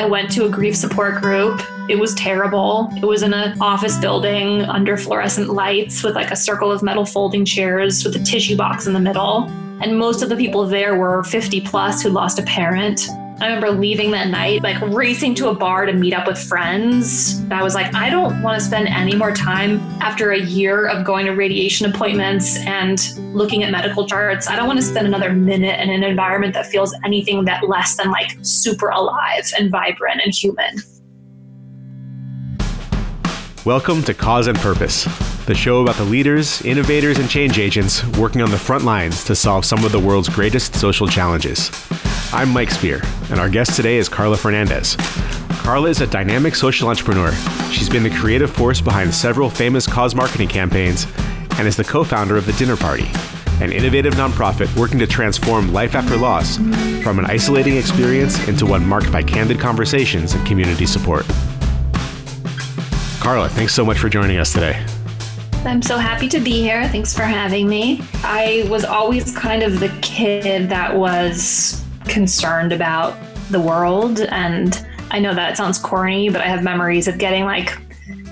I went to a grief support group. It was terrible. It was in an office building under fluorescent lights with like a circle of metal folding chairs with a tissue box in the middle. And most of the people there were 50 plus who lost a parent. I remember leaving that night, like racing to a bar to meet up with friends. I was like, I don't want to spend any more time after a year of going to radiation appointments and looking at medical charts. I don't want to spend another minute in an environment that feels anything that less than like super alive and vibrant and human. Welcome to Cause and Purpose, the show about the leaders, innovators, and change agents working on the front lines to solve some of the world's greatest social challenges. I'm Mike Spear, and our guest today is Carla Fernandez. Carla is a dynamic social entrepreneur. She's been the creative force behind several famous cause marketing campaigns and is the co founder of The Dinner Party, an innovative nonprofit working to transform life after loss from an isolating experience into one marked by candid conversations and community support. Carla, thanks so much for joining us today. I'm so happy to be here. Thanks for having me. I was always kind of the kid that was concerned about the world. And I know that sounds corny, but I have memories of getting like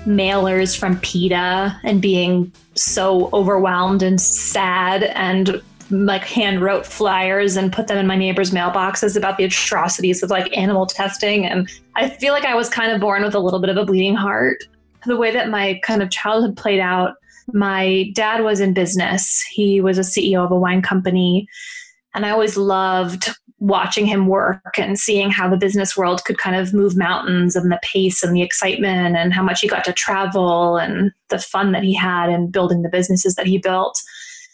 mailers from PETA and being so overwhelmed and sad and like hand wrote flyers and put them in my neighbors' mailboxes about the atrocities of like animal testing. And I feel like I was kind of born with a little bit of a bleeding heart. The way that my kind of childhood played out, my dad was in business. He was a CEO of a wine company. And I always loved watching him work and seeing how the business world could kind of move mountains and the pace and the excitement and how much he got to travel and the fun that he had in building the businesses that he built.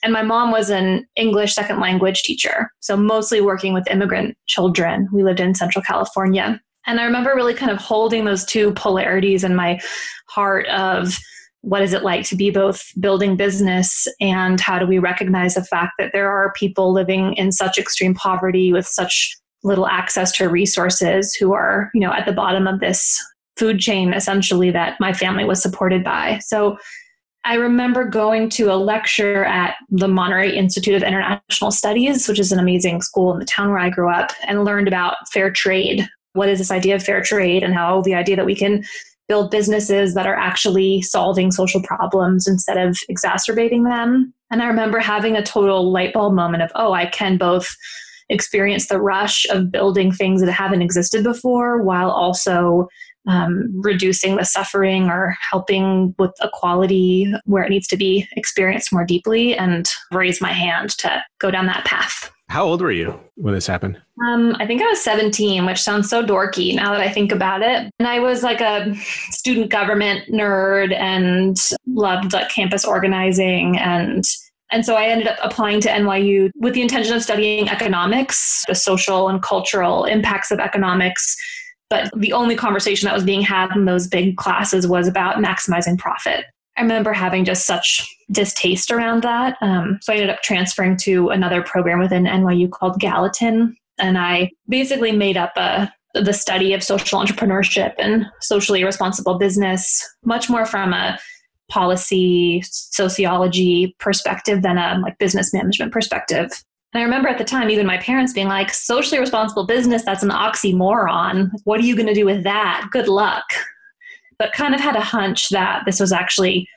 And my mom was an English second language teacher, so mostly working with immigrant children. We lived in Central California. And I remember really kind of holding those two polarities in my heart of what is it like to be both building business and how do we recognize the fact that there are people living in such extreme poverty with such little access to resources who are you know at the bottom of this food chain essentially that my family was supported by? So i remember going to a lecture at the monterey institute of international studies which is an amazing school in the town where i grew up and learned about fair trade. What is this idea of fair trade and how the idea that we can build businesses that are actually solving social problems instead of exacerbating them. And I remember having a total light bulb moment of, oh, I can both experience the rush of building things that haven't existed before while also um, reducing the suffering or helping with equality where it needs to be experienced more deeply and raise my hand to go down that path. How old were you when this happened? Um, I think I was 17, which sounds so dorky now that I think about it. And I was like a student government nerd and loved like campus organizing and and so I ended up applying to NYU with the intention of studying economics, the social and cultural impacts of economics. But the only conversation that was being had in those big classes was about maximizing profit. I remember having just such distaste around that. Um, so I ended up transferring to another program within NYU called Gallatin. And I basically made up a, the study of social entrepreneurship and socially responsible business, much more from a policy sociology perspective than a like business management perspective. And I remember at the time, even my parents being like, socially responsible business, that's an oxymoron. What are you going to do with that? Good luck but kind of had a hunch that this was actually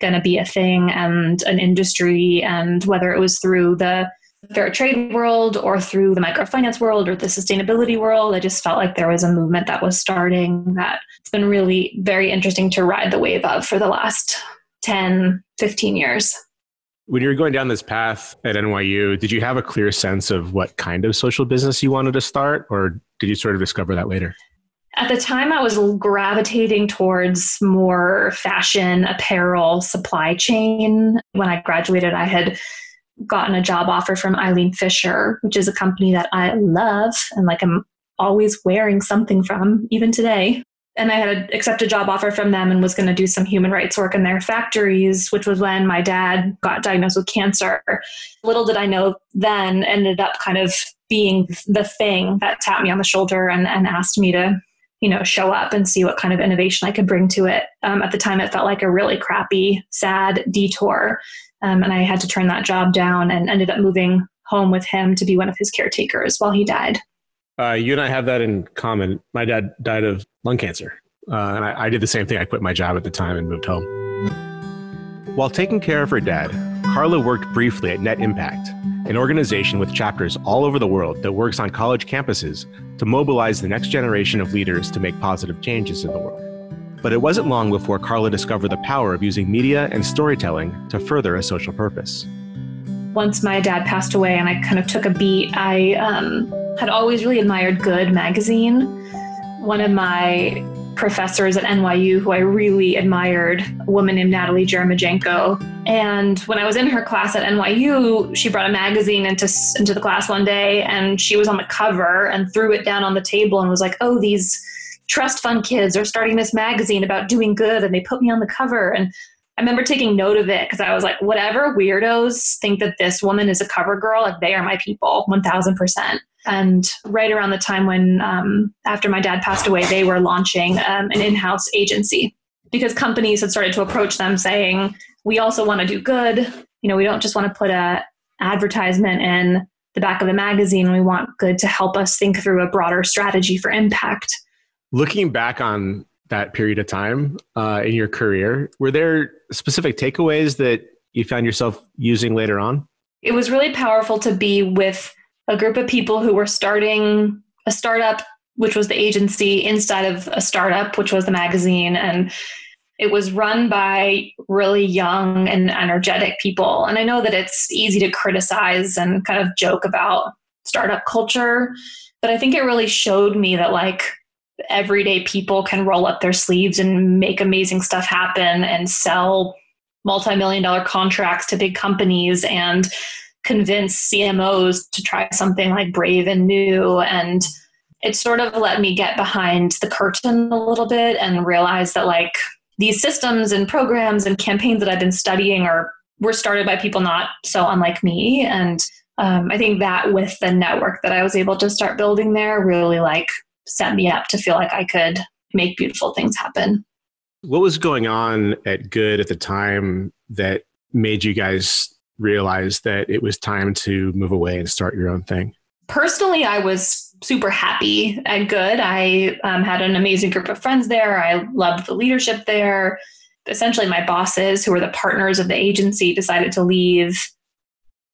going to be a thing and an industry, and whether it was through the fair trade world or through the microfinance world or the sustainability world, I just felt like there was a movement that was starting that it's been really very interesting to ride the wave of for the last 10, 15 years. When you were going down this path at NYU, did you have a clear sense of what kind of social business you wanted to start, or did you sort of discover that later? At the time, I was gravitating towards more fashion, apparel, supply chain. When I graduated, I had gotten a job offer from Eileen Fisher, which is a company that I love and like I'm always wearing something from, even today. And I had accepted a job offer from them and was going to do some human rights work in their factories, which was when my dad got diagnosed with cancer. Little did I know then ended up kind of being the thing that tapped me on the shoulder and, and asked me to you know show up and see what kind of innovation i could bring to it um, at the time it felt like a really crappy sad detour um, and i had to turn that job down and ended up moving home with him to be one of his caretakers while he died Uh, you and I have that in common. My dad died of lung cancer, uh, and I, I did the same thing. I quit my job at the time and moved home. While taking care of her dad, Carla worked briefly at Net Impact, an organization with chapters all over the world that works on college campuses to mobilize the next generation of leaders to make positive changes in the world. But it wasn't long before Carla discovered the power of using media and storytelling to further a social purpose. Once my dad passed away and I kind of took a beat, I um, had always really admired Good magazine. One of my professors at NYU who I really admired, a woman named Natalie Jeremijenko. And when I was in her class at NYU, she brought a magazine into, into the class one day and she was on the cover and threw it down on the table and was like, oh, these trust fund kids are starting this magazine about doing good and they put me on the cover. And I remember taking note of it because I was like, whatever weirdos think that this woman is a cover girl, like they are my people, 1000%. And right around the time when, um, after my dad passed away, they were launching um, an in house agency because companies had started to approach them saying, we also want to do good. You know, we don't just want to put a advertisement in the back of the magazine. We want good to help us think through a broader strategy for impact. Looking back on that period of time uh, in your career, were there specific takeaways that you found yourself using later on? It was really powerful to be with a group of people who were starting a startup, which was the agency, inside of a startup, which was the magazine. And it was run by really young and energetic people. And I know that it's easy to criticize and kind of joke about startup culture, but I think it really showed me that, like, everyday people can roll up their sleeves and make amazing stuff happen and sell multi-million dollar contracts to big companies and convince CMOs to try something like brave and new. And it sort of let me get behind the curtain a little bit and realize that like these systems and programs and campaigns that I've been studying are were started by people not so unlike me. And um, I think that with the network that I was able to start building there really like set me up to feel like I could make beautiful things happen. What was going on at Good at the time that made you guys realized that it was time to move away and start your own thing? Personally, I was super happy and good. I um, had an amazing group of friends there. I loved the leadership there. Essentially, my bosses, who were the partners of the agency, decided to leave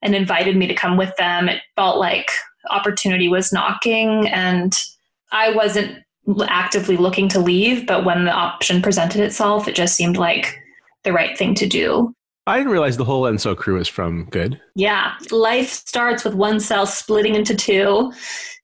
and invited me to come with them. It felt like opportunity was knocking, and I wasn't actively looking to leave, but when the option presented itself, it just seemed like the right thing to do. I didn't realize the whole Enso crew is from Good. Yeah, life starts with one cell splitting into two,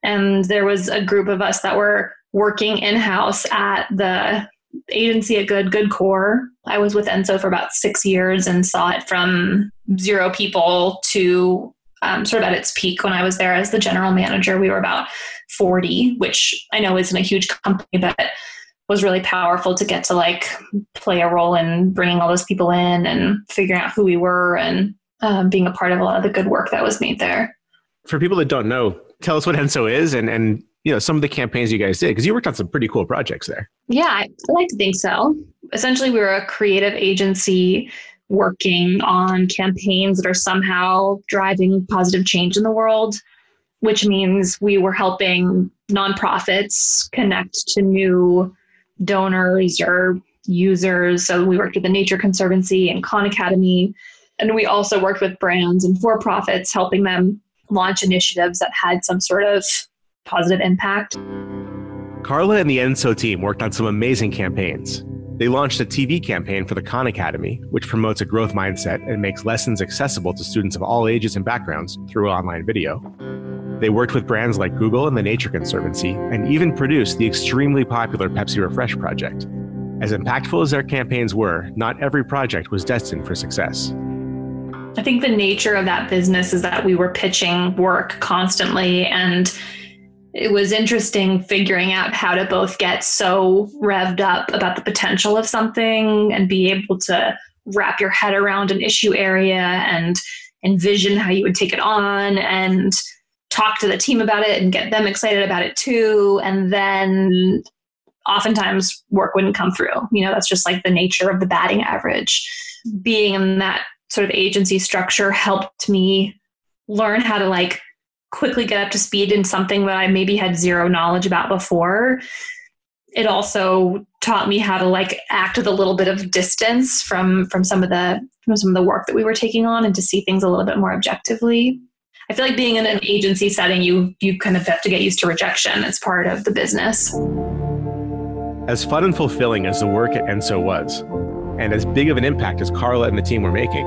and there was a group of us that were working in house at the agency at Good, Good Corps. I was with Enso for about six years and saw it from zero people to um, sort of at its peak when I was there as the general manager. We were about 40, which I know isn't a huge company, but was really powerful to get to like play a role in bringing all those people in and figuring out who we were and um, being a part of a lot of the good work that was made there. For people that don't know, tell us what Enso is and and you know some of the campaigns you guys did because you worked on some pretty cool projects there. Yeah, I like to think so. Essentially, we were a creative agency working on campaigns that are somehow driving positive change in the world, which means we were helping nonprofits connect to new donors or users. So we worked with the Nature Conservancy and Khan Academy. And we also worked with brands and for profits, helping them launch initiatives that had some sort of positive impact. Carla and the Enso team worked on some amazing campaigns. They launched a TV campaign for the Khan Academy, which promotes a growth mindset and makes lessons accessible to students of all ages and backgrounds through online video. They worked with brands like Google and the Nature Conservancy, and even produced the extremely popular Pepsi Refresh project. As impactful as their campaigns were, not every project was destined for success. I think the nature of that business is that we were pitching work constantly, and it was interesting figuring out how to both get so revved up about the potential of something and be able to wrap your head around an issue area and envision how you would take it on and talk to the team about it and get them excited about it too. And then oftentimes work wouldn't come through. You know, that's just like the nature of the batting average. Being in that sort of agency structure helped me learn how to like quickly get up to speed in something that I maybe had zero knowledge about before. It also taught me how to like act with a little bit of distance from from some of the from some of the work that we were taking on and to see things a little bit more objectively. I feel like being in an agency setting, you you kind of have to get used to rejection. It's part of the business. As fun and fulfilling as the work at Enso was, and as big of an impact as Carla and the team were making,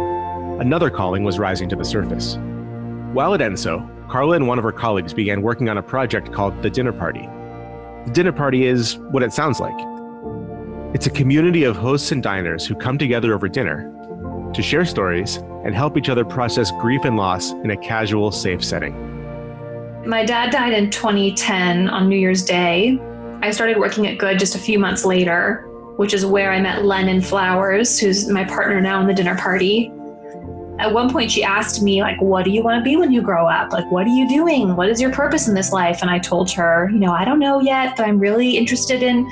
another calling was rising to the surface. While at Enso, Carla and one of her colleagues began working on a project called The Dinner Party. The Dinner Party is what it sounds like. It's a community of hosts and diners who come together over dinner to share stories and help each other process grief and loss in a casual, safe setting. My dad died in 2010 on New Year's Day, I started working at Good just a few months later, which is where I met Lennon Flowers, who's my partner now in the dinner party. At one point, she asked me, like, what do you want to be when you grow up? Like, what are you doing? What is your purpose in this life? And I told her, you know, I don't know yet, but I'm really interested in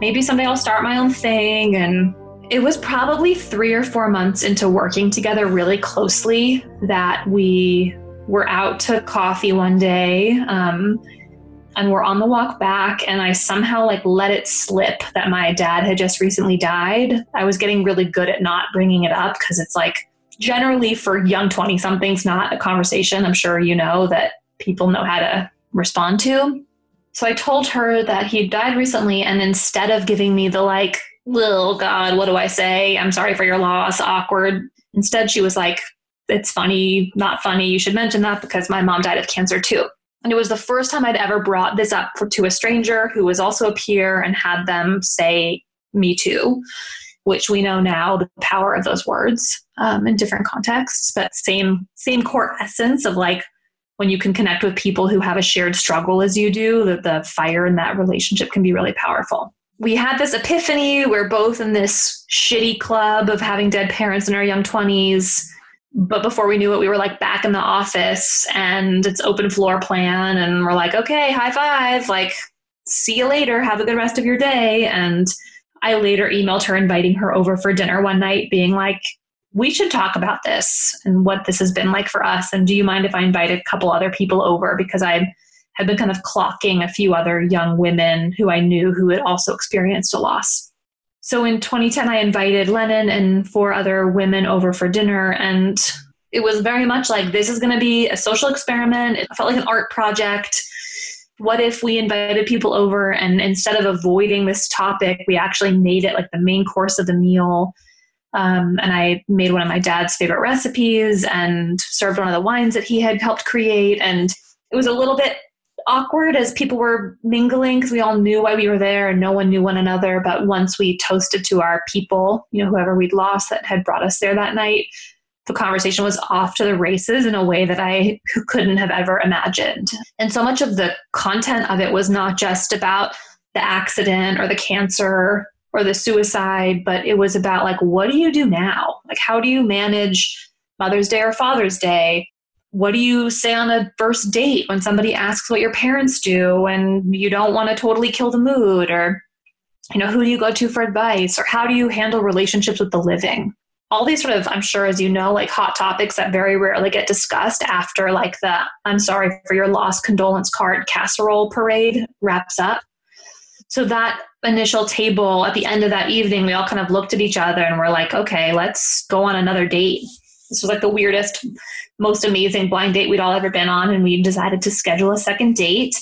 maybe someday I'll start my own thing. And it was probably three or four months into working together really closely that we were out to coffee one day. Um, and we're on the walk back and i somehow like let it slip that my dad had just recently died i was getting really good at not bringing it up because it's like generally for young 20 somethings not a conversation i'm sure you know that people know how to respond to. So i told her that he died recently and instead of giving me the like oh god what do i say? I'm sorry for your loss awkward instead she was like it's funny not funny. You should mention that because my mom died of cancer too. And it was the first time I'd ever brought this up to a stranger who was also a peer and had them say, Me too, which we know now the power of those words um, in different contexts, but same, same core essence of like when you can connect with people who have a shared struggle as you do, that the fire in that relationship can be really powerful. We had this epiphany. We're both in this shitty club of having dead parents in our young 20s but before we knew it, we were like back in the office and it's open floor plan. And we're like, okay, high five. Like, see you later. Have a good rest of your day. And I later emailed her inviting her over for dinner one night, being like, we should talk about this and what this has been like for us. And do you mind if I invite a couple other people over? Because I had been kind of clocking a few other young women who I knew who had also experienced a loss. So in 2010, I invited Lennon and four other women over for dinner. And it was very much like this is going to be a social experiment. It felt like an art project. What if we invited people over and instead of avoiding this topic, we actually made it like the main course of the meal? Um, and I made one of my dad's favorite recipes and served one of the wines that he had helped create. And it was a little bit awkward as people were mingling because we all knew why we were there and no one knew one another. But once we toasted to our people, you know, whoever we'd lost that had brought us there that night, the conversation was off to the races in a way that I couldn't have ever imagined. And so much of the content of it was not just about the accident or the cancer or the suicide, but it was about like, what do you do now? Like, how do you manage Mother's Day or Father's Day? what do you say on a first date when somebody asks what your parents do and you don't want to totally kill the mood or you know who do you go to for advice or how do you handle relationships with the living all these sort of i'm sure as you know like hot topics that very rarely get discussed after like the i'm sorry for your loss condolence card casserole parade wraps up so that initial table at the end of that evening we all kind of looked at each other and we're like okay let's go on another date this was like the weirdest most amazing blind date we'd all ever been on. And we decided to schedule a second date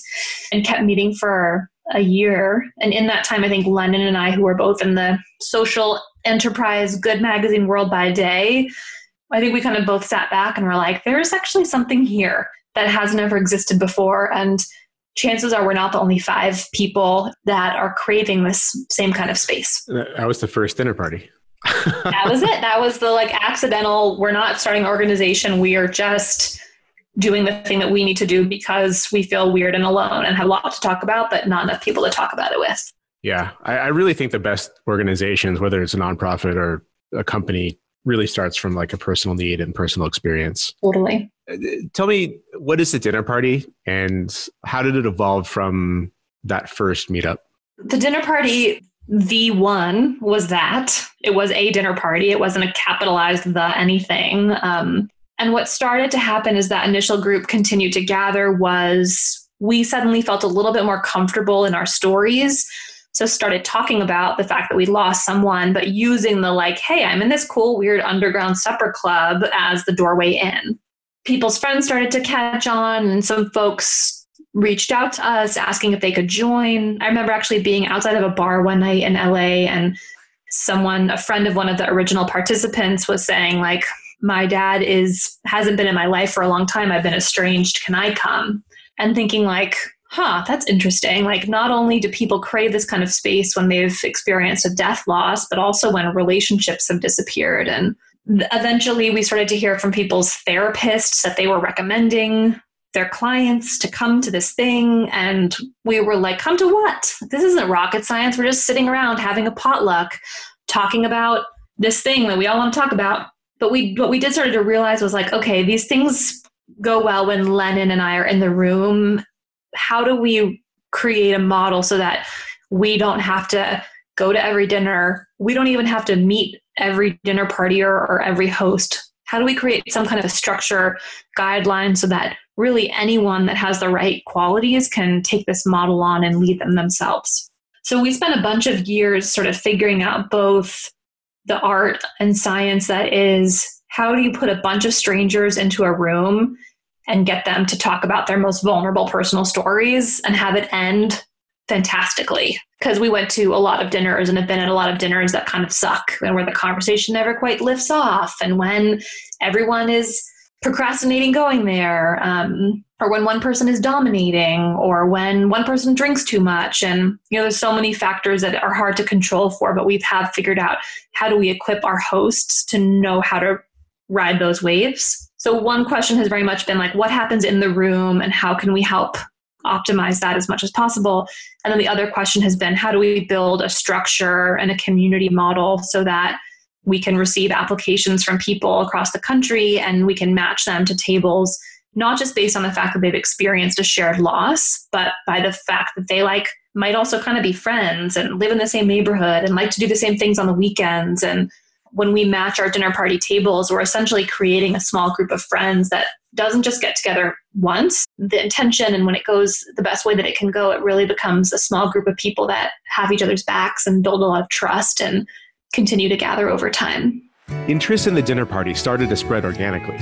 and kept meeting for a year. And in that time, I think Lennon and I, who were both in the social enterprise good magazine world by day, I think we kind of both sat back and were like, there's actually something here that has never existed before. And chances are we're not the only five people that are craving this same kind of space. That was the first dinner party that was it. That was the like accidental, we're not starting an organization. We are just doing the thing that we need to do because we feel weird and alone and have a lot to talk about, but not enough people to talk about it with. Yeah. I, I really think the best organizations, whether it's a nonprofit or a company, really starts from like a personal need and personal experience. Totally. Uh, tell me, what is the dinner party and how did it evolve from that first meetup? The dinner party the one was that it was a dinner party. It wasn't a capitalized the anything. Um, And what started to happen as that initial group continued to gather was we suddenly felt a little bit more comfortable in our stories. So started talking about the fact that we lost someone, but using the like, hey, I'm in this cool, weird underground supper club as the doorway in. People's friends started to catch on, and some folks reached out to us asking if they could join. I remember actually being outside of a bar one night in LA and someone, a friend of one of the original participants, was saying, like, my dad is hasn't been in my life for a long time. I've been estranged. Can I come? And thinking like, huh, that's interesting. Like not only do people crave this kind of space when they've experienced a death loss, but also when relationships have disappeared. And eventually we started to hear from people's therapists that they were recommending their clients to come to this thing and we were like come to what this isn't rocket science we're just sitting around having a potluck talking about this thing that we all want to talk about but we what we did start to realize was like okay these things go well when lennon and i are in the room. How do we create a model so that we don't have to go to every dinner? We don't even have to meet every dinner party or, or every host. How do we create some kind of a structure guideline so that really anyone that has the right qualities can take this model on and lead them themselves? So we spent a bunch of years sort of figuring out both the art and science that is how do you put a bunch of strangers into a room and get them to talk about their most vulnerable personal stories and have it end fantastically? Because we went to a lot of dinners and have been at a lot of dinners that kind of suck and where the conversation never quite lifts off. And when everyone is procrastinating going there um, or when one person is dominating or when one person drinks too much. And you know there's so many factors that are hard to control for but we have figured out how do we equip our hosts to know how to ride those waves. So one question has very much been like what happens in the room and how can we help optimize that as much as possible? And then the other question has been how do we build a structure and a community model so that we can receive applications from people across the country and we can match them to tables not just based on the fact that they've experienced a shared loss but by the fact that they like might also kind of be friends and live in the same neighborhood and like to do the same things on the weekends. And when we match our dinner party tables we're essentially creating a small group of friends that doesn't just get together once. The intention and when it goes the best way that it can go it really becomes a small group of people that have each other's backs and build a lot of trust and continue to gather over time. Interest in the dinner party started to spread organically.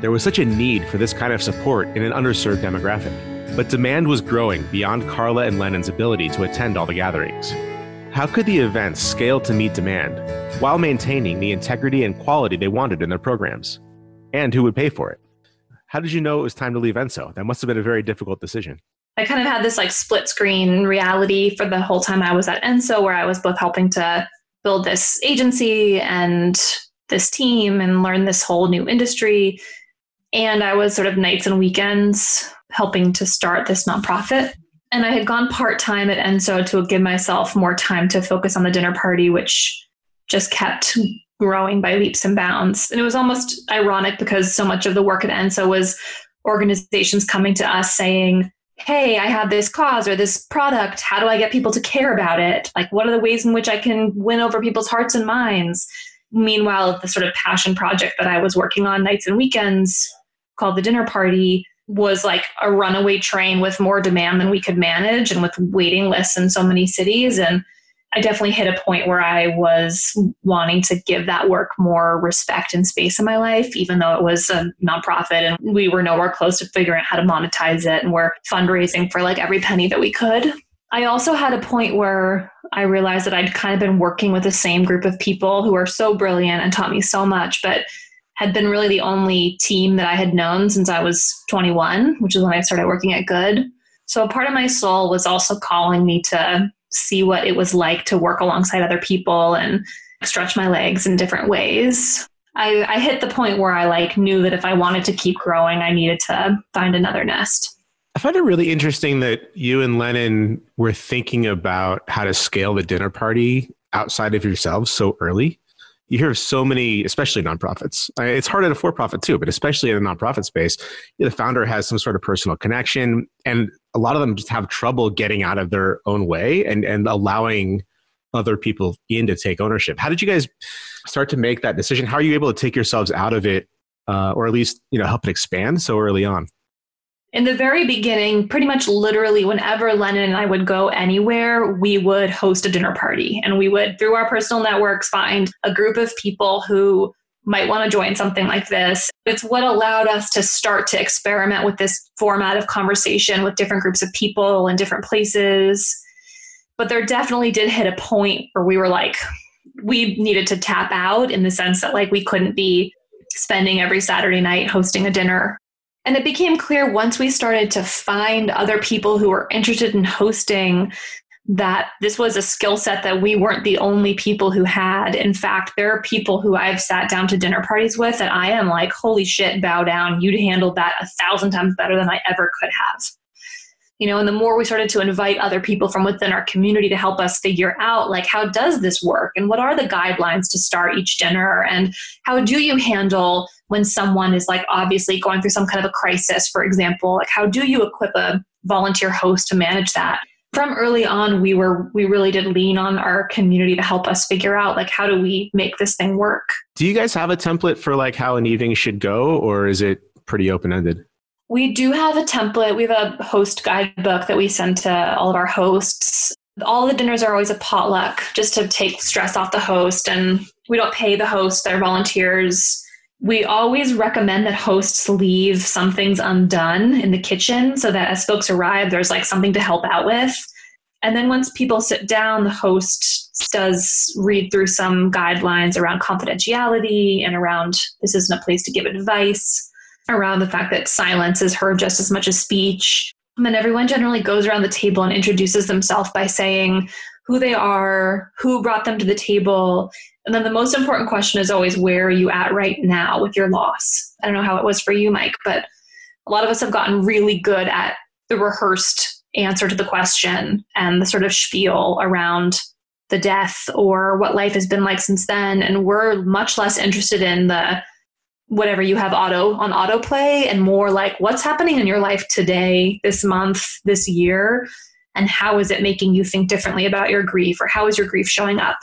There was such a need for this kind of support in an underserved demographic. But demand was growing beyond Carla and Lennon's ability to attend all the gatherings. How could the events scale to meet demand while maintaining the integrity and quality they wanted in their programs? And who would pay for it? How did you know it was time to leave Enso? That must have been a very difficult decision. I kind of had this like split screen reality for the whole time I was at Enso, where I was both helping to build this agency and this team and learn this whole new industry. And I was sort of nights and weekends helping to start this nonprofit. And I had gone part time at Enso to give myself more time to focus on the dinner party, which just kept growing by leaps and bounds. And it was almost ironic because so much of the work at Enso was organizations coming to us saying, hey, I have this cause or this product. How do I get people to care about it? Like, what are the ways in which I can win over people's hearts and minds? Meanwhile, the sort of passion project that I was working on nights and weekends called the dinner party was like a runaway train with more demand than we could manage and with waiting lists in so many cities. And I definitely hit a point where I was wanting to give that work more respect and space in my life, even though it was a nonprofit and we were nowhere close to figuring out how to monetize it and we're fundraising for like every penny that we could. I also had a point where I realized that I'd kind of been working with the same group of people who are so brilliant and taught me so much, but had been really the only team that I had known since I was 21, which is when I started working at Good. So a part of my soul was also calling me to see what it was like to work alongside other people and stretch my legs in different ways. I, I hit the point where I like knew that if I wanted to keep growing, I needed to find another nest. I find it really interesting that you and Lennon were thinking about how to scale the dinner party outside of yourselves so early you hear of so many, especially nonprofits. It's hard at a for profit too, but especially in the nonprofit space, the founder has some sort of personal connection, and a lot of them just have trouble getting out of their own way and, and allowing other people in to take ownership. How did you guys start to make that decision? How are you able to take yourselves out of it uh, or at least you know help it expand so early on? In the very beginning, pretty much literally, whenever Lennon and I would go anywhere, we would host a dinner party. And we would, through our personal networks, find a group of people who might want to join something like this. It's what allowed us to start to experiment with this format of conversation with different groups of people in different places. But there definitely did hit a point where we were like, we needed to tap out in the sense that like we couldn't be spending every Saturday night hosting a dinner and it became clear once we started to find other people who were interested in hosting that this was a skill set that we weren't the only people who had. In fact, there are people who I've sat down to dinner parties with, and I am like, holy shit, bow down. You'd handled that a thousand times better than I ever could have you know and the more we started to invite other people from within our community to help us figure out like how does this work? And what are the guidelines to start each dinner? And how do you handle when someone is like obviously going through some kind of a crisis for example? Like how do you equip a volunteer host to manage that? From early on we were we really did lean on our community to help us figure out like how do we make this thing work? Do you guys have a template for like how an evening should go or is it pretty open ended we do have a template. We have a host guidebook that we send to all of our hosts. All the dinners are always a potluck just to take stress off the host, and we don't pay the host, they're volunteers. We always recommend that hosts leave some things undone in the kitchen so that as folks arrive, there's like something to help out with. And then once people sit down, the host does read through some guidelines around confidentiality and around this isn't a place to give advice around the fact that silence is heard just as much as speech. And then everyone generally goes around the table and introduces themselves by saying who they are, who brought them to the table. And then the most important question is always where are you at right now with your loss? I don't know how it was for you, Mike, but a lot of us have gotten really good at the rehearsed answer to the question and the sort of spiel around the death or what life has been like since then. And we're much less interested in the whatever you have auto on autoplay and more like what's happening in your life today, this month, this year, and how is it making you think differently about your grief or how is your grief showing up?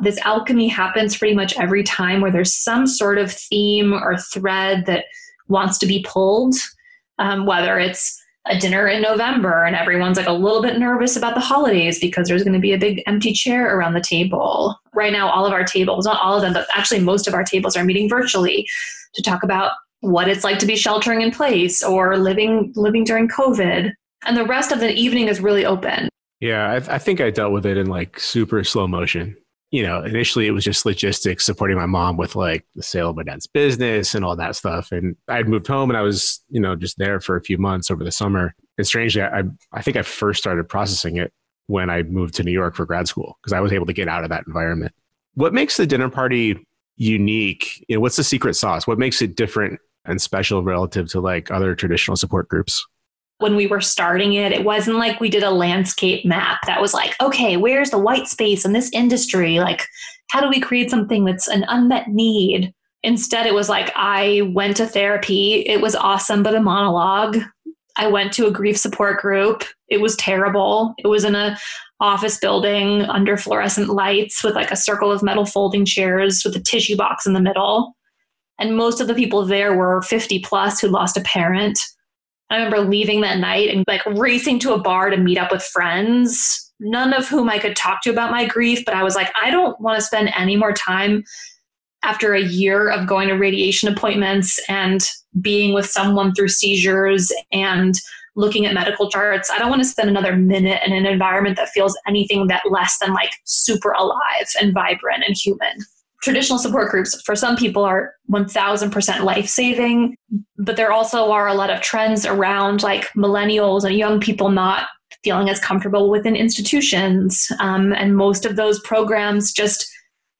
This alchemy happens pretty much every time where there's some sort of theme or thread that wants to be pulled, um, whether it's a dinner in November and everyone's like a little bit nervous about the holidays because there's going to be a big empty chair around the table. Right now, all of our tables, not all of them, but actually most of our tables are meeting virtually to talk about what it's like to be sheltering in place or living living during COVID. And the rest of the evening is really open. Yeah, I, I think I dealt with it in like super slow motion. You know, initially it was just logistics, supporting my mom with like the sale of my dad's business and all that stuff. And I'd moved home and I was, you know, just there for a few months over the summer. And strangely, I, I think I first started processing it when I moved to New York for grad school because I was able to get out of that environment. What makes the dinner party unique? You know, what's the secret sauce? What makes it different and special relative to like other traditional support groups? When we were starting it, it wasn't like we did a landscape map that was like, okay, where's the white space in this industry? Like, how do we create something that's an unmet need? Instead, it was like, I went to therapy. It was awesome, but a monologue. I went to a grief support group. It was terrible. It was in a office building under fluorescent lights with like a circle of metal folding chairs with a tissue box in the middle. And most of the people there were 50 plus who lost a parent. I remember leaving that night and like racing to a bar to meet up with friends, none of whom I could talk to about my grief. But I was like, I don't want to spend any more time after a year of going to radiation appointments and being with someone through seizures and looking at medical charts. I don't want to spend another minute in an environment that feels anything that less than like super alive and vibrant and human. Traditional support groups for some people are 1000% life saving, but there also are a lot of trends around like millennials and young people not feeling as comfortable within institutions. Um, and most of those programs just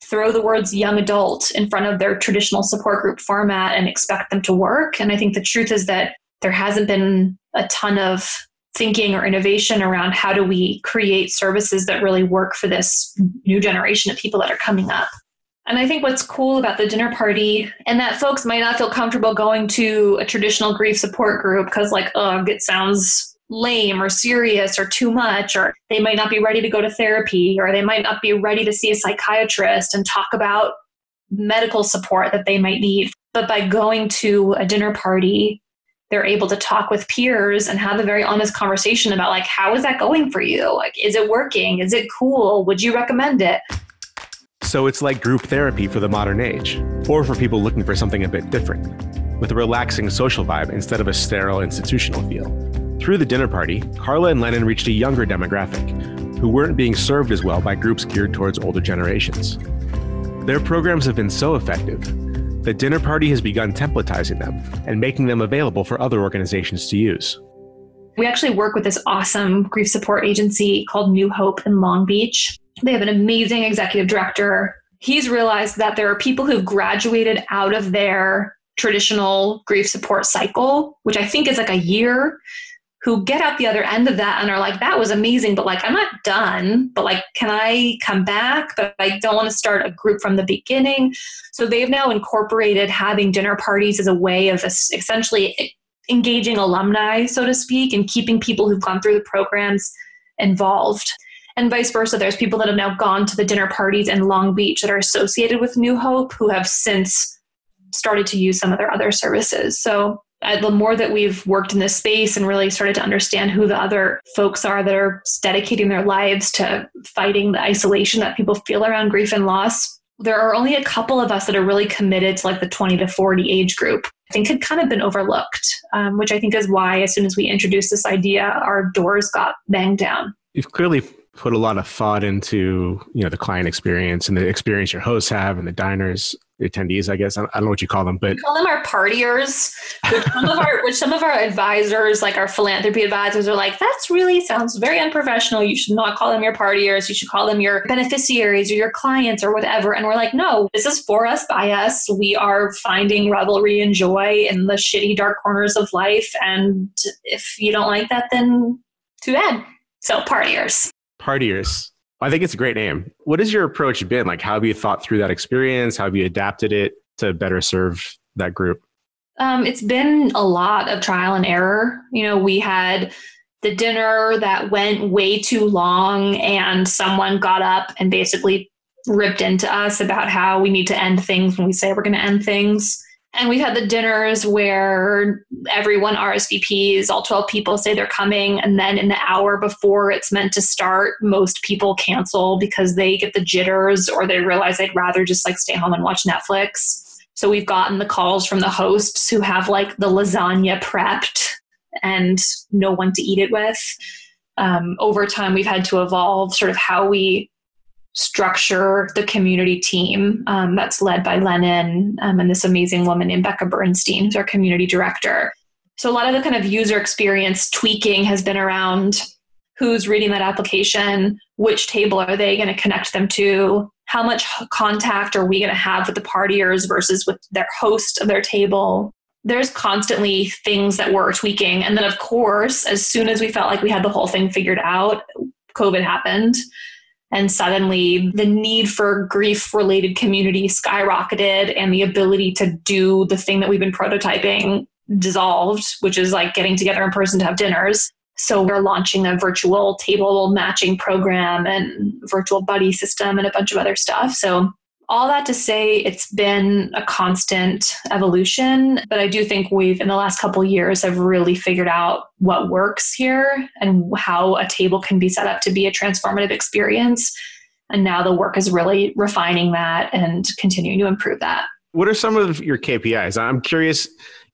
throw the words young adult in front of their traditional support group format and expect them to work. And I think the truth is that there hasn't been a ton of thinking or innovation around how do we create services that really work for this new generation of people that are coming up. And I think what's cool about the dinner party, and that folks might not feel comfortable going to a traditional grief support group because, like, ugh, it sounds lame or serious or too much, or they might not be ready to go to therapy, or they might not be ready to see a psychiatrist and talk about medical support that they might need. But by going to a dinner party, they're able to talk with peers and have a very honest conversation about like how is that going for you? Like is it working? Is it cool? Would you recommend it? So it's like group therapy for the modern age or for people looking for something a bit different with a relaxing social vibe instead of a sterile institutional feel through the dinner party carla and lennon reached a younger demographic who weren't being served as well by groups geared towards older generations their programs have been so effective that dinner party has begun templatizing them and making them available for other organizations to use. We actually work with this awesome grief support agency called New Hope in Long Beach. They have an amazing executive director. He's realized that there are people who've graduated out of their traditional grief support cycle, which I think is like a year, who get out the other end of that and are like, that was amazing, but like, I'm not done, but like, can I come back? But I don't want to start a group from the beginning. So they've now incorporated having dinner parties as a way of essentially engaging alumni, so to speak, and keeping people who've gone through the programs involved. And vice versa, there's people that have now gone to the dinner parties in Long Beach that are associated with New Hope who have since started to use some of their other services. So uh, the more that we've worked in this space and really started to understand who the other folks are that are dedicating their lives to fighting the isolation that people feel around grief and loss, there are only a couple of us that are really committed to like the 20 to 40 age group. I think had kind of been overlooked, um, which I think is why as soon as we introduced this idea, our doors got banged down. You've clearly put a lot of thought into you know the client experience and the experience your hosts have and the diners attendees i guess. I don't know what you call them but we call them our partiers which some of our which some of our advisors like our philanthropy advisors are like that's really sounds very unprofessional. You should not call them your partiers. You should call them your beneficiaries or your clients or whatever. And we're like no this is for us by us. We are finding revelry and joy in the shitty dark corners of life. And if you don't like that then too bad. So partiers. Partiers. I think it's a great name. What has your approach been? Like, how have you thought through that experience? How have you adapted it to better serve that group? Um, it's been a lot of trial and error. You know, we had the dinner that went way too long, and someone got up and basically ripped into us about how we need to end things when we say we're going to end things. And we've had the dinners where everyone RSVPs, all 12 people say they're coming. And then in the hour before it's meant to start, most people cancel because they get the jitters or they realize they'd rather just like stay home and watch Netflix. So we've gotten the calls from the hosts who have like the lasagna prepped and no one to eat it with. Um, over time, we've had to evolve sort of how we structure the community team um, that's led by Lennon um, and this amazing woman named Becca Bernstein, who's our community director. So, a lot of the kind of user experience tweaking has been around who's reading that application, which table are they going to connect them to, how much contact are we going to have with the partiers versus with their host of their table. There's constantly things that we're tweaking. And then, of course, as soon as we felt like we had the whole thing figured out, COVID happened and suddenly the need for grief related community skyrocketed and the ability to do the thing that we've been prototyping dissolved, which is like getting together in person to have dinners. So we're launching a virtual table matching program and virtual buddy system and a bunch of other stuff. So all that to say it's been a constant evolution but i do think we've in the last couple years have really figured out what works here and how a table can be set up to be a transformative experience. And now the work is really refining that and continuing to improve that. What are some of your kpis i'm curious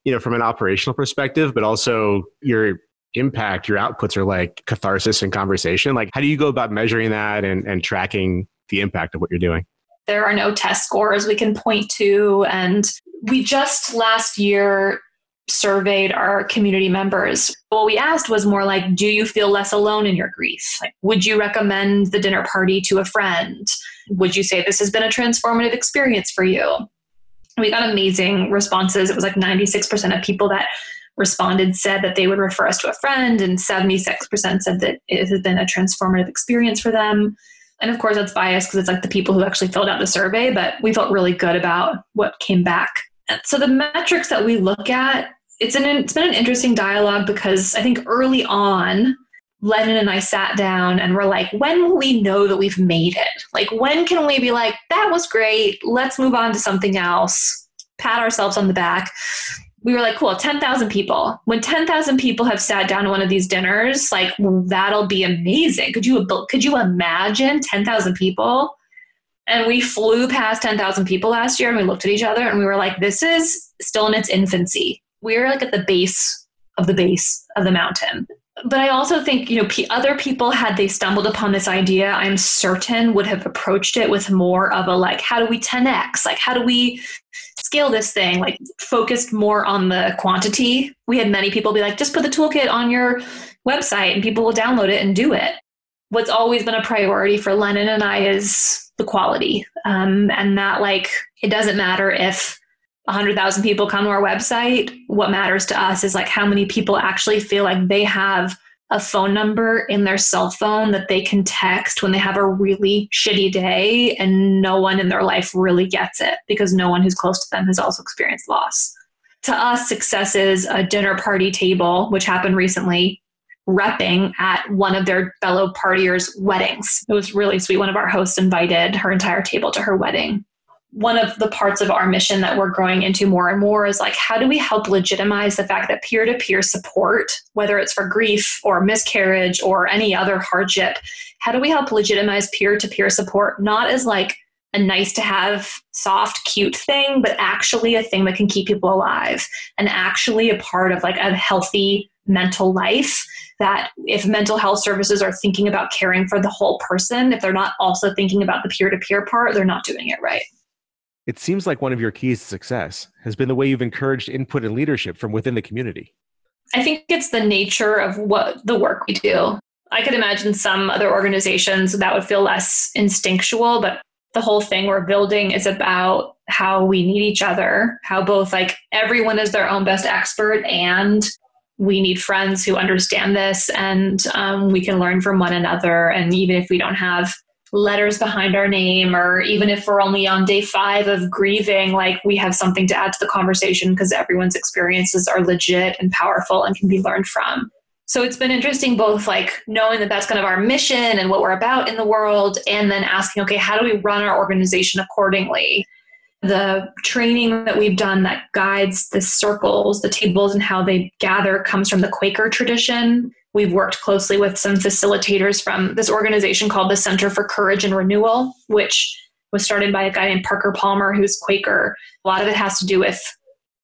you know from an operational perspective but also your impact your outputs are like catharsis and conversation. Like how do you go about measuring that and, and tracking the impact of what you're doing there are no test scores we can point to. And we just last year surveyed our community members. What we asked was more like, do you feel less alone in your grief? Like, would you recommend the dinner party to a friend? Would you say this has been a transformative experience for you? We got amazing responses. It was like 96% of people that responded said that they would refer us to a friend, and 76% said that it has been a transformative experience for them. And of course, that's biased because it's like the people who actually filled out the survey, but we felt really good about what came back. So the metrics that we look at, it's an it's been an interesting dialogue because I think early on, Lennon and I sat down and we're like, when will we know that we've made it? Like, when can we be like, that was great, let's move on to something else? pat ourselves on the back. We were like, cool, 10,000 people. When 10,000 people have sat down to one of these dinners, like that'll be amazing. Could you could you imagine 10,000 people? And we flew past 10,000 people last year and we looked at each other and we were like, this is still in its infancy. We're like at the base of the base of the mountain but I also think, you know, other people, had they stumbled upon this idea, I'm certain would have approached it with more of a like, how do we 10x? Like, how do we scale this thing? Like, focused more on the quantity. We had many people be like, just put the toolkit on your website and people will download it and do it. What's always been a priority for Lennon and I is the quality. Um, and that, like, it doesn't matter if 100,000 people come to our website, what matters to us is like how many people actually feel like they have a phone number in their cell phone that they can text when they have a really shitty day and no one in their life really gets it because no one who's close to them has also experienced loss. To us, success is a dinner party table, which happened recently, repping at one of their fellow partiers' weddings. It was really sweet. One of our hosts invited her entire table to her wedding one of the parts of our mission that we're growing into more and more is like how do we help legitimize the fact that peer-to-peer support whether it's for grief or miscarriage or any other hardship how do we help legitimize peer-to-peer support? Not as like a nice to have soft cute thing but actually a thing that can keep people alive and actually a part of like a healthy mental life that if mental health services are thinking about caring for the whole person if they're not also thinking about the peer-to-peer part they're not doing it right it seems like one of your keys to success has been the way you've encouraged input and leadership from within the community. I think it's the nature of what the work we do. I could imagine some other organizations that would feel less instinctual, but the whole thing we're building is about how we need each other, how both like everyone is their own best expert and we need friends who understand this and um, we can learn from one another. And even if we don't have letters behind our name or even if we're only on day five of grieving like we have something to add to the conversation because everyone's experiences are legit and powerful and can be learned from. So it's been interesting both like knowing that that's kind of our mission and what we're about in the world and then asking okay how do we run our organization accordingly? The training that we've done that guides the circles the tables and how they gather comes from the quaker tradition We've worked closely with some facilitators from this organization called the Center for Courage and Renewal, which was started by a guy named Parker Palmer, who's Quaker. A lot of it has to do with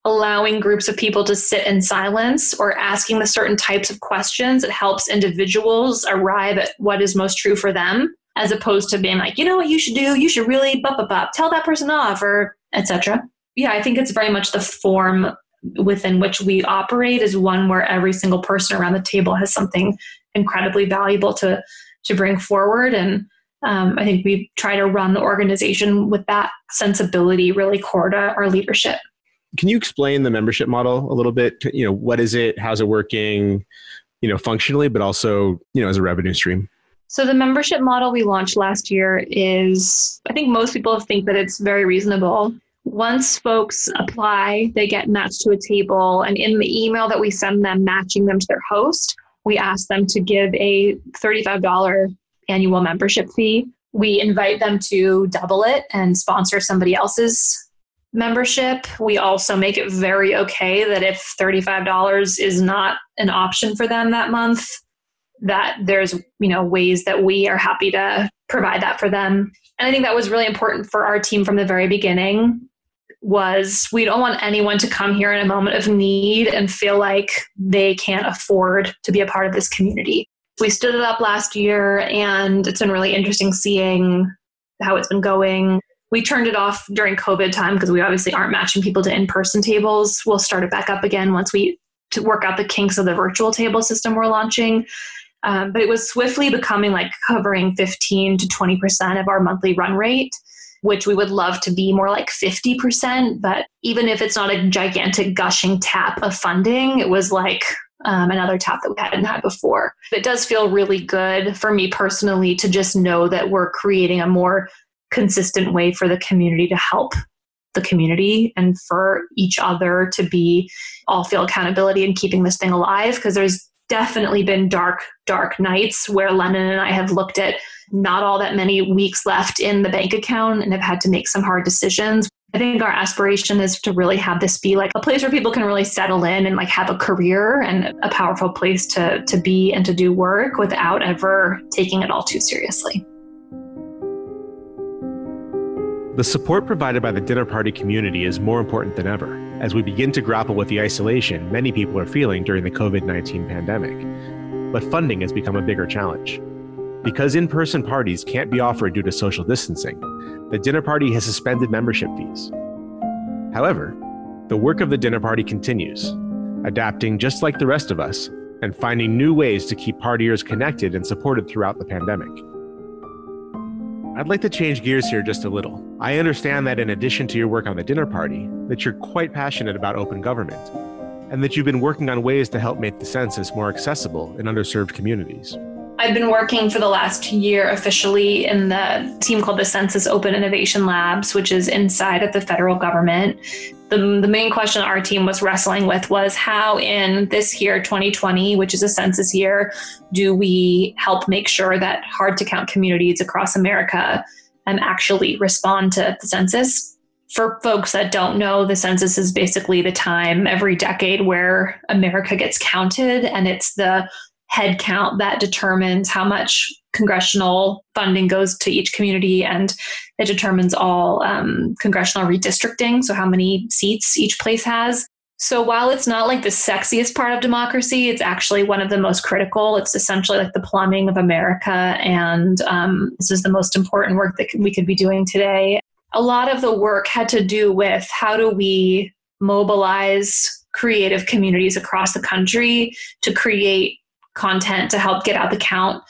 allowing groups of people to sit in silence or asking the certain types of questions. It helps individuals arrive at what is most true for them, as opposed to being like, you know what you should do? You should really bup, bup, bup, tell that person off or etc. Yeah, I think it's very much the form within which we operate is one where every single person around the table has something incredibly valuable to to bring forward. And um, i think we try to run the organization with that sensibility really core to our leadership. Can you explain the membership model a little bit? You know what is it? How's it working? You know functionally but also you know as a revenue stream. So the membership model we launched last year is i think most people think that it's very reasonable once folks apply, they get matched to a table, and in the email that we send them matching them to their host, we ask them to give a $35 annual membership fee. We invite them to double it and sponsor somebody else's membership. We also make it very okay that if $35 is not an option for them that month, that there's, you know, ways that we are happy to provide that for them. And I think that was really important for our team from the very beginning was we don't want anyone to come here in a moment of need and feel like they can't afford to be a part of this community. We stood it up last year and it's been really interesting seeing how it's been going. We turned it off during COVID time because we obviously aren't matching people to in person tables. We'll start it back up again once we to work out the kinks of the virtual table system we're launching. Um, but it was swiftly becoming like covering 15 to 20% of our monthly run rate which we would love to be more like 50%. But even if it's not a gigantic gushing tap of funding, it was like um, another tap that we hadn't had before. It does feel really good for me personally to just know that we're creating a more consistent way for the community to help the community and for each other to be all feel accountability and keeping this thing alive because there's definitely been dark dark nights where lennon and i have looked at not all that many weeks left in the bank account and have had to make some hard decisions. I think our aspiration is to really have this be like a place where people can really settle in and like have a career and a powerful place to to be and to do work without ever taking it all too seriously. The support provided by the dinner party community is more important than ever as we begin to grapple with the isolation many people are feeling during the COVID 19 pandemic. But funding has become a bigger challenge. Because in person parties can't be offered due to social distancing, the dinner party has suspended membership fees. However, the work of the dinner party continues, adapting just like the rest of us and finding new ways to keep partiers connected and supported throughout the pandemic. I'd like to change gears here just a little. I understand that in addition to your work on the dinner party, that you're quite passionate about open government, and that you've been working on ways to help make the census more accessible in underserved communities. I've been working for the last year officially in the team called the Census Open Innovation Labs, which is inside of the federal government. The, the main question our team was wrestling with was how, in this year, 2020, which is a census year, do we help make sure that hard to count communities across America um, actually respond to the census? For folks that don't know, the census is basically the time every decade where America gets counted, and it's the head count that determines how much congressional funding goes to each community and it determines all um, congressional redistricting so how many seats each place has. So while it's not like the sexiest part of democracy it's actually one of the most critical. It's essentially like the plumbing of america and um, this is the most important work that we could be doing today. A lot of the work had to do with how do we mobilize creative communities across the country to create content to help get out the count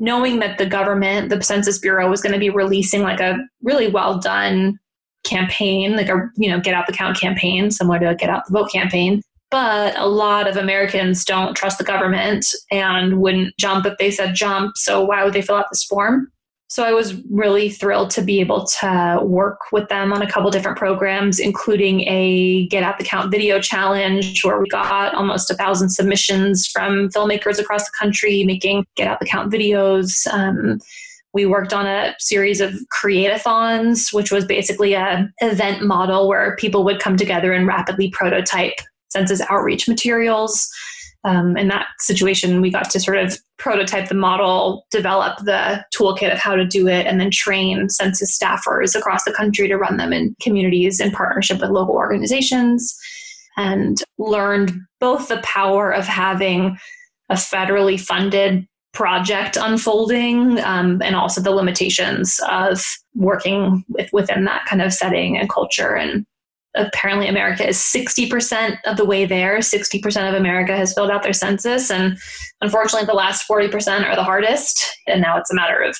knowing that the government the census bureau was going to be releasing like a really well done campaign like a you know get out the count campaign similar to a get out the vote campaign. But a lot of americans don't trust the government and wouldn't jump if they said jump so why would they fill out this form so I was really thrilled to be able to work with them on a couple different programs, including a Get Out the Count video challenge, where we got almost a thousand submissions from filmmakers across the country making Get Out the Count videos. Um, we worked on a series of create-a-thons, which was basically a event model where people would come together and rapidly prototype census outreach materials. Um, in that situation, we got to sort of prototype the model, develop the toolkit of how to do it, and then train census staffers across the country to run them in communities in partnership with local organizations. And learned both the power of having a federally funded project unfolding um, and also the limitations of working with, within that kind of setting and culture and apparently America is 60% of the way there. 60% of America has filled out their census. And unfortunately, the last 40% are the hardest. And now it's a matter of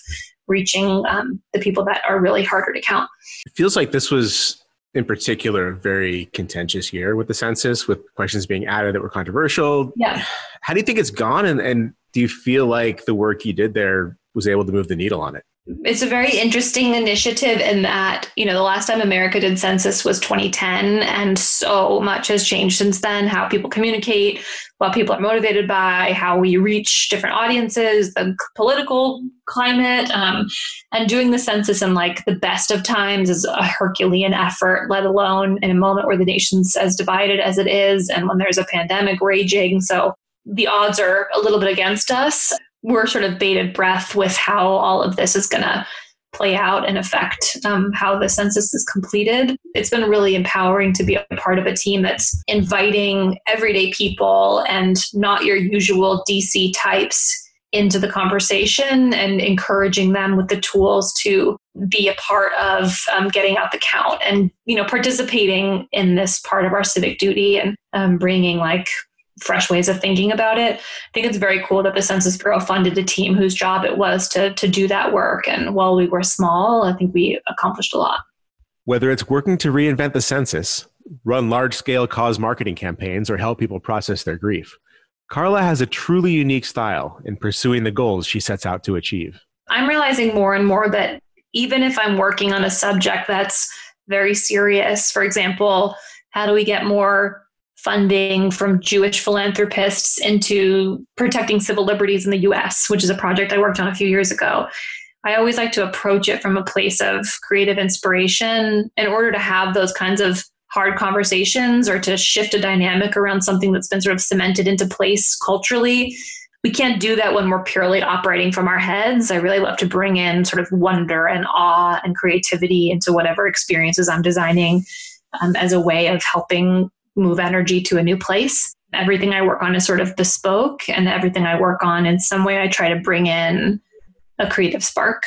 reaching um, the people that are really harder to count. It feels like this was, in particular, a very contentious year with the census, with questions being added that were controversial. Yeah. How do you think it's gone? And, and do you feel like the work you did there was able to move the needle on it? It's a very interesting initiative in that you know the last time america did census was 2010 and so much has changed since then. How people communicate what people are motivated by how we reach different audiences the political climate um, and doing the census in like the best of times is a herculean effort let alone in a moment where the nation's as divided as it is and when there's a pandemic raging. So the odds are a little bit against us we're sort of bated breath with how all of this is going to play out and affect um, how the census is completed. It's been really empowering to be a part of a team that's inviting everyday people and not your usual DC types into the conversation and encouraging them with the tools to be a part of um, getting out the count and you know participating in this part of our civic duty and um, bringing like fresh ways of thinking about it. I think it's very cool that the Census Bureau funded a team whose job it was to, to do that work. And while we were small, I think we accomplished a lot. Whether it's working to reinvent the census, run large scale cause marketing campaigns, or help people process their grief, Carla has a truly unique style in pursuing the goals she sets out to achieve. I'm realizing more and more that even if I'm working on a subject that's very serious, for example, how do we get more funding from Jewish philanthropists into protecting civil liberties in the US, which is a project I worked on a few years ago. I always like to approach it from a place of creative inspiration in order to have those kinds of hard conversations or to shift a dynamic around something that's been sort of cemented into place culturally. We can't do that when we're purely operating from our heads. I really love to bring in sort of wonder and awe and creativity into whatever experiences I'm designing um, as a way of helping move energy to a new place. Everything I work on is sort of bespoke, and everything I work on in some way I try to bring in a creative spark.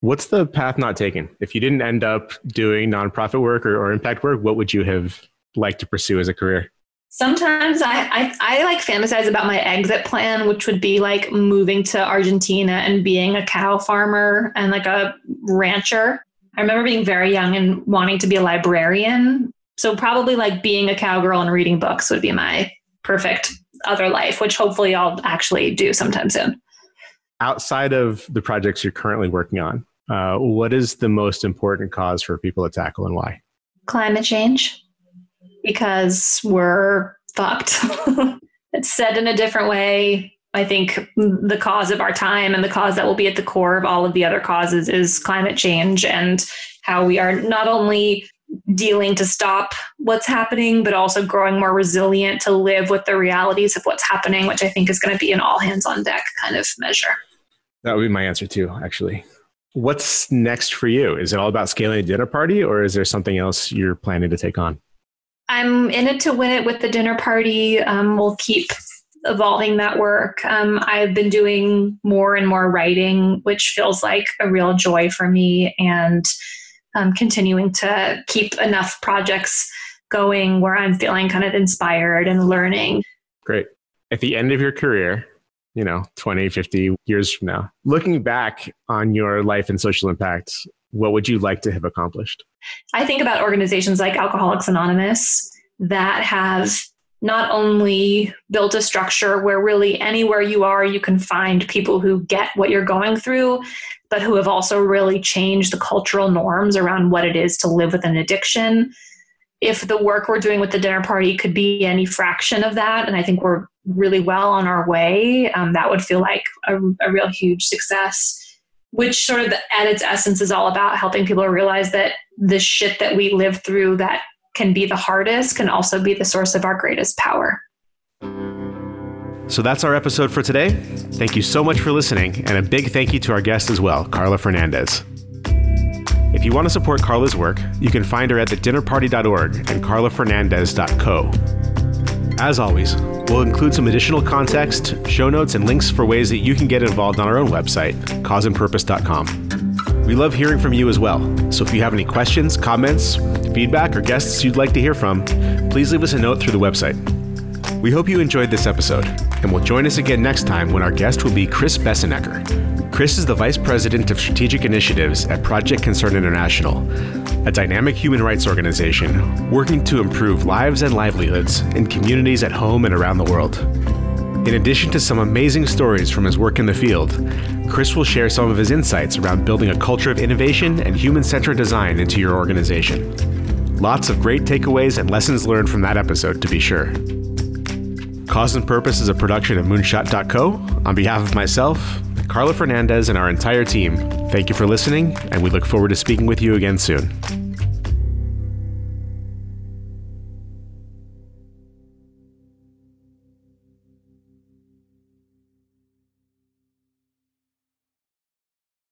What's the path not taken? If you didn't end up doing nonprofit work or, or impact work, what would you have liked to pursue as a career? Sometimes I, I, I like fantasize about my exit plan, which would be like moving to Argentina and being a cow farmer and like a rancher. I remember being very young and wanting to be a librarian. So probably like being a cowgirl and reading books would be my perfect other life, which hopefully I'll actually do sometime soon outside of the projects you're currently working on, uh, what is the most important cause for people to tackle and why? Climate change, because we're fucked. it's said in a different way. I think the cause of our time and the cause that will be at the core of all of the other causes is climate change and how we are not only dealing to stop what's happening, but also growing more resilient to live with the realities of what's happening, which I think is going to be an all hands on deck kind of measure. That would be my answer too, actually. What's next for you? Is it all about scaling a dinner party or is there something else you're planning to take on? I'm in it to win it with the dinner party. Um, we'll keep evolving that work. Um, I've been doing more and more writing, which feels like a real joy for me, and um, continuing to keep enough projects going where I'm feeling kind of inspired and learning. Great. At the end of your career, you know 20 50 years from now looking back on your life and social impact what would you like to have accomplished i think about organizations like alcoholics anonymous that have not only built a structure where really anywhere you are you can find people who get what you're going through but who have also really changed the cultural norms around what it is to live with an addiction if the work we're doing with the dinner party could be any fraction of that and i think we're really well on our way, um, that would feel like a, a real huge success. Which sort of at its essence is all about helping people realize that the shit that we live through that can be the hardest can also be the source of our greatest power. So that's our episode for today. Thank you so much for listening, and a big thank you to our guest as well, Carla Fernandez. If you want to support Carla's work, you can find her at thedinnerparty.org and carlafernandez.co. As always, we'll include some additional context, show notes, and links for ways that you can get involved on our own website, causeandpurpose.com. We love hearing from you as well, so if you have any questions, comments, feedback, or guests you'd like to hear from, please leave us a note through the website. We hope you enjoyed this episode, and will join us again next time when our guest will be Chris Bessenecker. Chris is the Vice President of Strategic Initiatives at Project Concern International, a dynamic human rights organization working to improve lives and livelihoods in communities at home and around the world. In addition to some amazing stories from his work in the field, Chris will share some of his insights around building a culture of innovation and human centered design into your organization. Lots of great takeaways and lessons learned from that episode, to be sure. Cause and Purpose is a production of Moonshot.co. On behalf of myself, Carla Fernandez, and our entire team, thank you for listening, and we look forward to speaking with you again soon.